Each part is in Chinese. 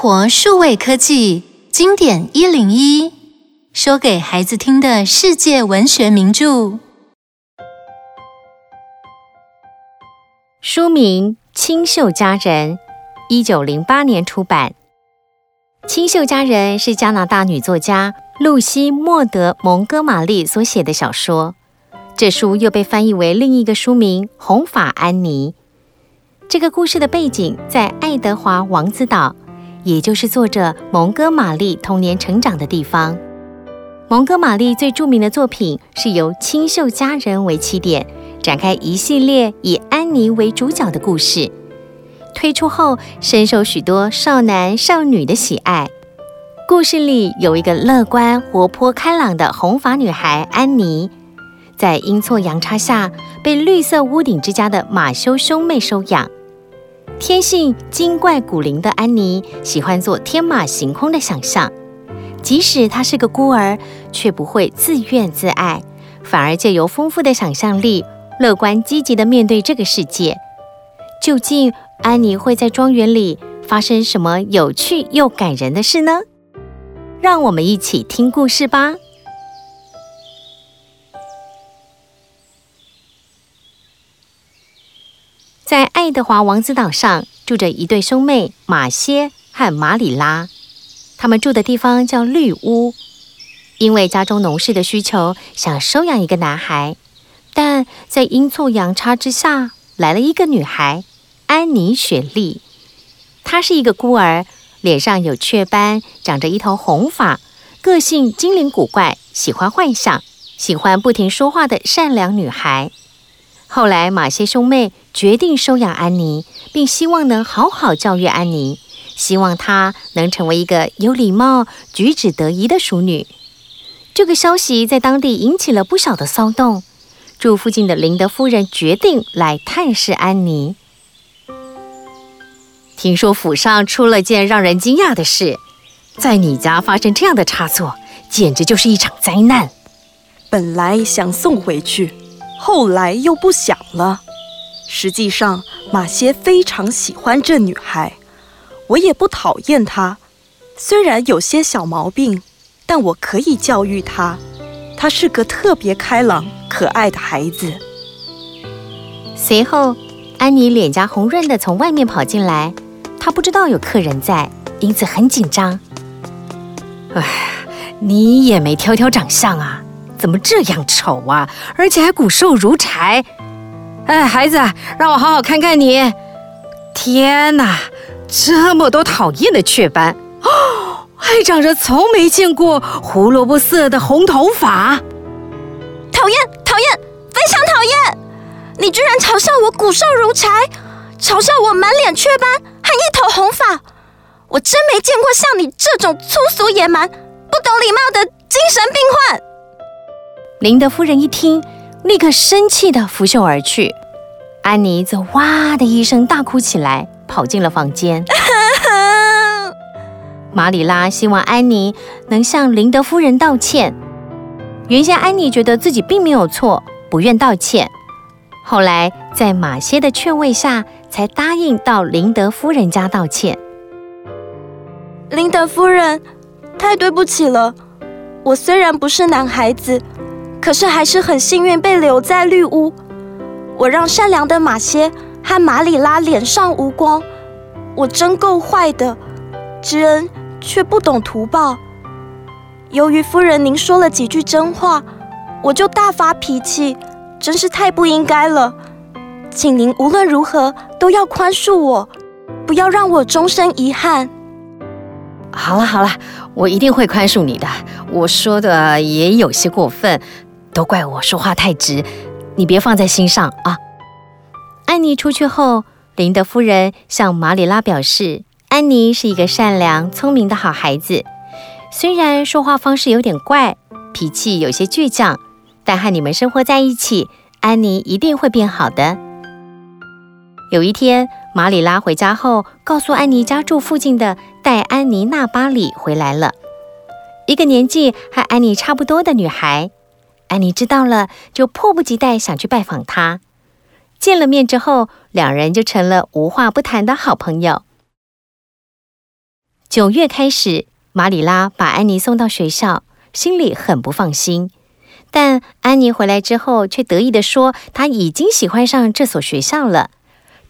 活数位科技经典一零一，说给孩子听的世界文学名著。书名《清秀佳人》，一九零八年出版。《清秀佳人》是加拿大女作家露西·莫德·蒙哥马利所写的小说。这书又被翻译为另一个书名《红发安妮》。这个故事的背景在爱德华王子岛，也就是作者蒙哥马利童年成长的地方。蒙哥马利最著名的作品是由《清秀佳人》为起点，展开一系列以安妮为主角的故事。推出后，深受许多少男少女的喜爱。故事里有一个乐观、活泼、开朗的红发女孩安妮。在阴错阳差下，被绿色屋顶之家的马修兄妹收养。天性精怪古灵的安妮，喜欢做天马行空的想象。即使她是个孤儿，却不会自怨自艾，反而借由丰富的想象力，乐观积极地面对这个世界。究竟安妮会在庄园里发生什么有趣又感人的事呢？让我们一起听故事吧。在爱德华王子岛上住着一对兄妹马歇和马里拉，他们住的地方叫绿屋。因为家中农事的需求，想收养一个男孩，但在阴错阳差之下，来了一个女孩安妮雪莉。她是一个孤儿，脸上有雀斑，长着一头红发，个性精灵古怪，喜欢幻想，喜欢不停说话的善良女孩。后来，马歇兄妹决定收养安妮，并希望能好好教育安妮，希望她能成为一个有礼貌、举止得宜的淑女。这个消息在当地引起了不小的骚动。住附近的林德夫人决定来探视安妮。听说府上出了件让人惊讶的事，在你家发生这样的差错，简直就是一场灾难。本来想送回去。后来又不想了。实际上，马歇非常喜欢这女孩，我也不讨厌她。虽然有些小毛病，但我可以教育她。她是个特别开朗、可爱的孩子。随后，安妮脸颊红润地从外面跑进来，她不知道有客人在，因此很紧张。哎，你也没挑挑长相啊。怎么这样丑啊！而且还骨瘦如柴。哎，孩子，让我好好看看你。天哪，这么多讨厌的雀斑哦，还长着从没见过胡萝卜色的红头发。讨厌，讨厌，非常讨厌！你居然嘲笑我骨瘦如柴，嘲笑我满脸雀斑和一头红发。我真没见过像你这种粗俗野蛮、不懂礼貌的精神病患。林德夫人一听，立刻生气地拂袖而去。安妮则哇的一声大哭起来，跑进了房间。马里拉希望安妮能向林德夫人道歉。原先安妮觉得自己并没有错，不愿道歉。后来在马歇的劝慰下，才答应到林德夫人家道歉。林德夫人，太对不起了。我虽然不是男孩子。可是还是很幸运被留在绿屋，我让善良的马歇和马里拉脸上无光，我真够坏的，知恩却不懂图报。由于夫人您说了几句真话，我就大发脾气，真是太不应该了，请您无论如何都要宽恕我，不要让我终身遗憾。好了好了，我一定会宽恕你的，我说的也有些过分。都怪我说话太直，你别放在心上啊。安妮出去后，林德夫人向马里拉表示，安妮是一个善良、聪明的好孩子，虽然说话方式有点怪，脾气有些倔强，但和你们生活在一起，安妮一定会变好的。有一天，马里拉回家后，告诉安妮家住附近的戴安妮娜·巴里回来了，一个年纪和安妮差不多的女孩。安妮知道了，就迫不及待想去拜访他。见了面之后，两人就成了无话不谈的好朋友。九月开始，马里拉把安妮送到学校，心里很不放心。但安妮回来之后，却得意地说：“她已经喜欢上这所学校了。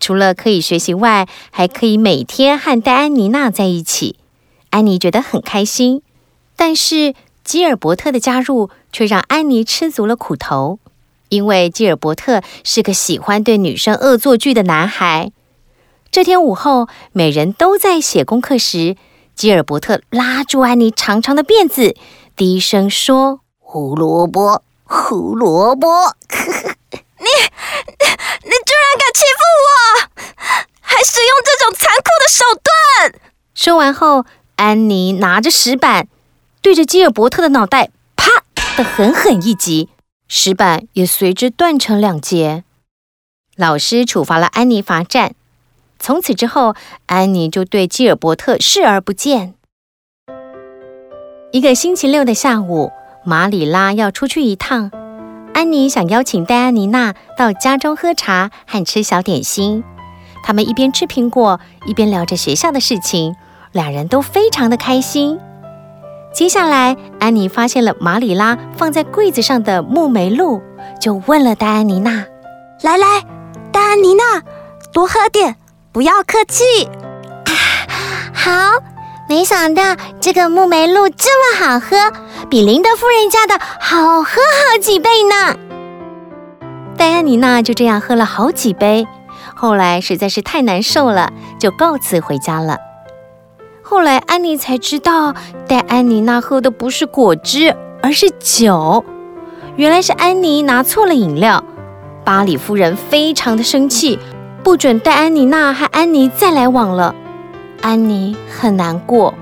除了可以学习外，还可以每天和戴安妮娜在一起。”安妮觉得很开心。但是基尔伯特的加入却让安妮吃足了苦头，因为基尔伯特是个喜欢对女生恶作剧的男孩。这天午后，每人都在写功课时，基尔伯特拉住安妮长长的辫子，低声说。胡萝卜，胡萝卜！你，你居然敢欺负我，还使用这种残酷的手段！说完后，安妮拿着石板，对着基尔伯特的脑袋啪的狠狠一击，石板也随之断成两截。老师处罚了安妮罚站，从此之后，安妮就对基尔伯特视而不见。一个星期六的下午。马里拉要出去一趟，安妮想邀请戴安妮娜到家中喝茶和吃小点心。他们一边吃苹果，一边聊着学校的事情，两人都非常的开心。接下来，安妮发现了马里拉放在柜子上的木梅露，就问了戴安妮娜：“来来，戴安妮娜，多喝点，不要客气。”“好。”没想到这个木梅露这么好喝，比林德夫人家的好喝好几倍呢。戴安妮娜就这样喝了好几杯，后来实在是太难受了，就告辞回家了。后来安妮才知道，戴安妮娜喝的不是果汁，而是酒。原来是安妮拿错了饮料。巴里夫人非常的生气，不准戴安妮娜和安妮再来往了。安妮很难过。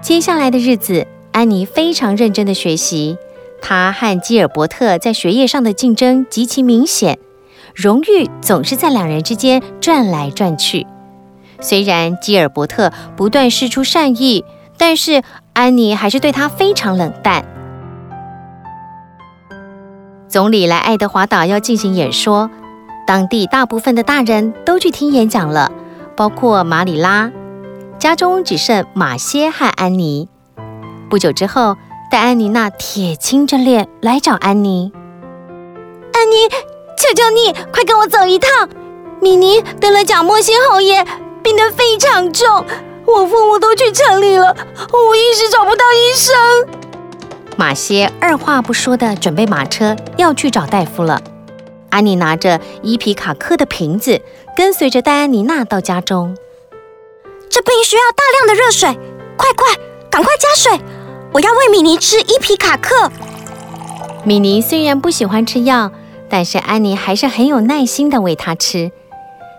接下来的日子，安妮非常认真的学习。她和基尔伯特在学业上的竞争极其明显，荣誉总是在两人之间转来转去。虽然基尔伯特不断释出善意，但是安妮还是对他非常冷淡。总理来爱德华岛要进行演说，当地大部分的大人都去听演讲了。包括马里拉，家中只剩马歇和安妮。不久之后，戴安妮娜铁青着脸来找安妮。安妮，求求你，快跟我走一趟。米妮得了角膜性喉炎，病得非常重。我父母都去城里了，我一时找不到医生。马歇二话不说的准备马车要去找大夫了。安妮拿着伊皮卡克的瓶子，跟随着戴安妮娜到家中。这病需要大量的热水，快快，赶快加水！我要喂米妮吃伊皮卡克。米妮虽然不喜欢吃药，但是安妮还是很有耐心的喂她吃。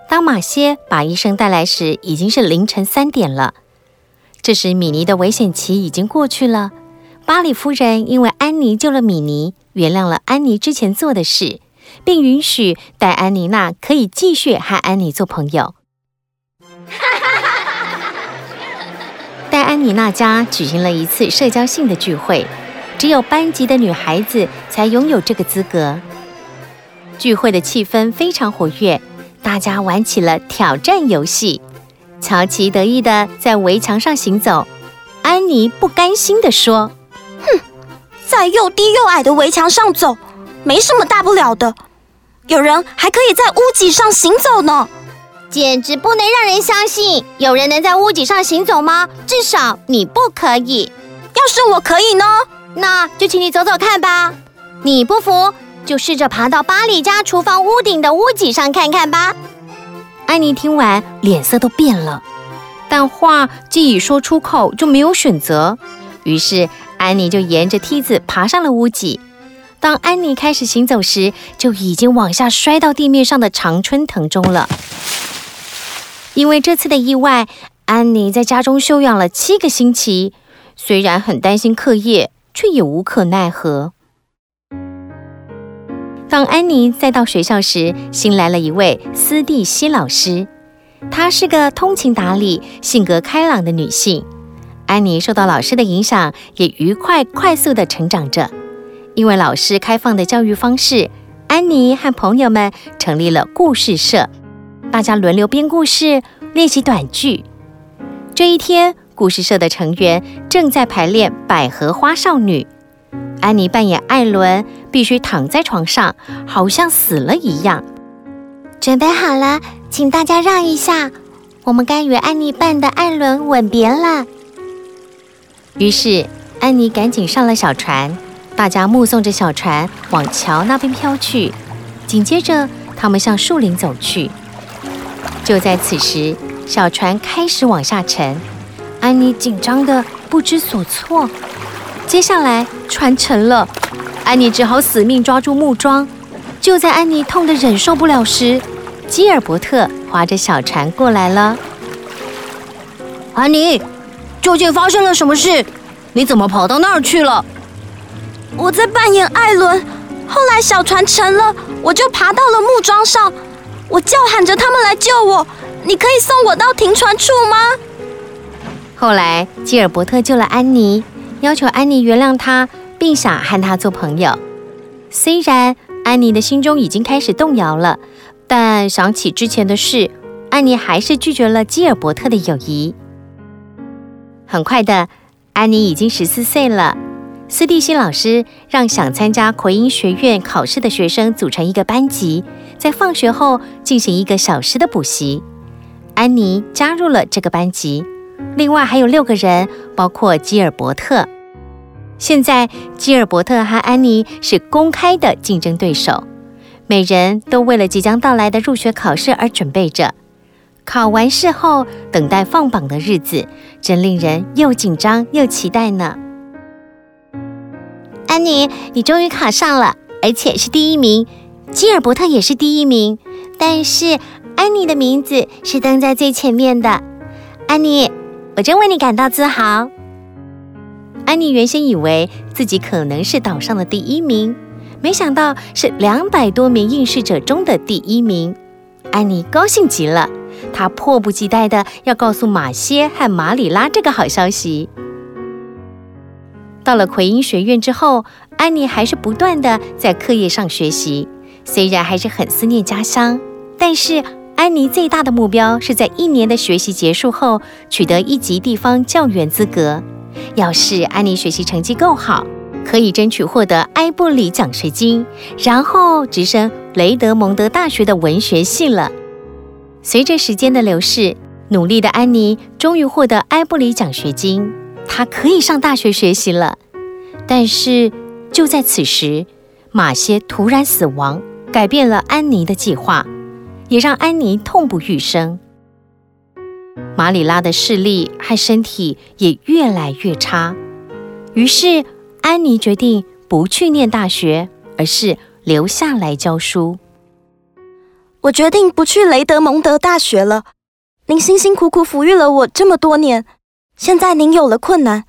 当马歇把医生带来时，已经是凌晨三点了。这时，米妮的危险期已经过去了。巴里夫人因为安妮救了米妮，原谅了安妮之前做的事。并允许戴安妮娜可以继续和安妮做朋友。戴安妮娜家举行了一次社交性的聚会，只有班级的女孩子才拥有这个资格。聚会的气氛非常活跃，大家玩起了挑战游戏。乔奇得意地在围墙上行走，安妮不甘心地说：“哼，在又低又矮的围墙上走，没什么大不了的。”有人还可以在屋脊上行走呢，简直不能让人相信！有人能在屋脊上行走吗？至少你不可以。要是我可以呢？那就请你走走看吧。你不服，就试着爬到巴里家厨房屋顶的屋脊上看看吧。安妮听完，脸色都变了，但话既已说出口，就没有选择。于是，安妮就沿着梯子爬上了屋脊。当安妮开始行走时，就已经往下摔到地面上的常春藤中了。因为这次的意外，安妮在家中休养了七个星期。虽然很担心课业，却也无可奈何。当安妮再到学校时，新来了一位斯蒂西老师。她是个通情达理、性格开朗的女性。安妮受到老师的影响，也愉快快速地成长着。因为老师开放的教育方式，安妮和朋友们成立了故事社，大家轮流编故事，练习短句。这一天，故事社的成员正在排练《百合花少女》。安妮扮演艾伦，必须躺在床上，好像死了一样。准备好了，请大家让一下，我们该与安妮扮的艾伦吻别了。于是，安妮赶紧上了小船，大家目送着小船往桥那边飘去。紧接着，他们向树林走去。就在此时，小船开始往下沉，安妮紧张得不知所措。接下来，船沉了，安妮只好死命抓住木桩。就在安妮痛得忍受不了时，基尔伯特划着小船过来了。安妮，究竟发生了什么事？你怎么跑到那儿去了？我在扮演艾伦，后来小船沉了，我就爬到了木桩上，我叫喊着他们来救我。你可以送我到停船处吗？后来，基尔伯特救了安妮。要求安妮原谅他，并想和他做朋友。虽然安妮的心中已经开始动摇了，但想起之前的事，安妮还是拒绝了基尔伯特的友谊。很快的，安妮已经十四岁了。斯蒂西老师让想参加奎因学院考试的学生组成一个班级，在放学后进行一个小时的补习。安妮加入了这个班级。另外还有六个人，包括基尔伯特。现在，基尔伯特和安妮是公开的竞争对手，每人都为了即将到来的入学考试而准备着。考完试后，等待放榜的日子，真令人又紧张又期待呢。安妮，你终于考上了，而且是第一名。基尔伯特也是第一名，但是安妮的名字是登在最前面的。安妮。我真为你感到自豪。安妮原先以为自己可能是岛上的第一名，没想到是两百多名应试者中的第一名。安妮高兴极了，她迫不及待地要告诉马歇和马里拉这个好消息。到了奎因学院之后，安妮还是不断地在课业上学习，虽然还是很思念家乡，但是。安妮最大的目标是在一年的学习结束后取得一级地方教员资格。要是安妮学习成绩够好，可以争取获得埃布里奖学金，然后直升雷德蒙德大学的文学系了。随着时间的流逝，努力的安妮终于获得埃布里奖学金，她可以上大学学习了。但是就在此时，马歇突然死亡，改变了安妮的计划。也让安妮痛不欲生。马里拉的视力和身体也越来越差，于是安妮决定不去念大学，而是留下来教书。我决定不去雷德蒙德大学了。您辛辛苦苦抚育了我这么多年，现在您有了困难，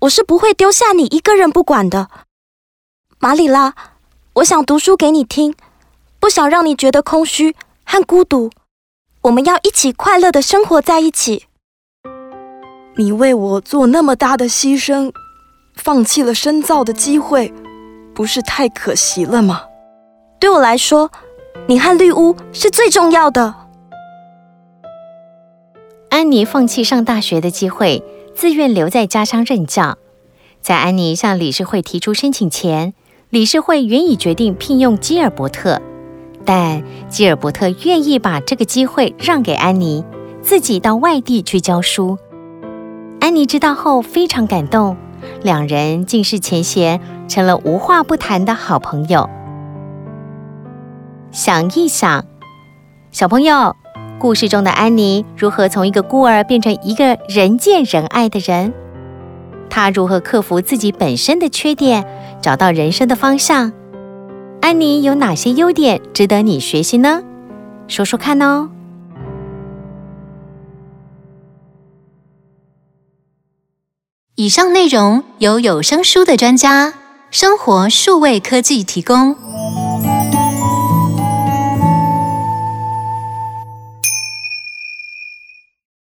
我是不会丢下你一个人不管的。马里拉，我想读书给你听，不想让你觉得空虚。和孤独，我们要一起快乐的生活在一起。你为我做那么大的牺牲，放弃了深造的机会，不是太可惜了吗？对我来说，你和绿屋是最重要的。安妮放弃上大学的机会，自愿留在家乡任教。在安妮向理事会提出申请前，理事会原已决定聘用基尔伯特。但基尔伯特愿意把这个机会让给安妮，自己到外地去教书。安妮知道后非常感动，两人尽释前嫌，成了无话不谈的好朋友。想一想，小朋友，故事中的安妮如何从一个孤儿变成一个人见人爱的人？她如何克服自己本身的缺点，找到人生的方向？安妮有哪些优点值得你学习呢？说说看哦。以上内容由有声书的专家生活数位科技提供。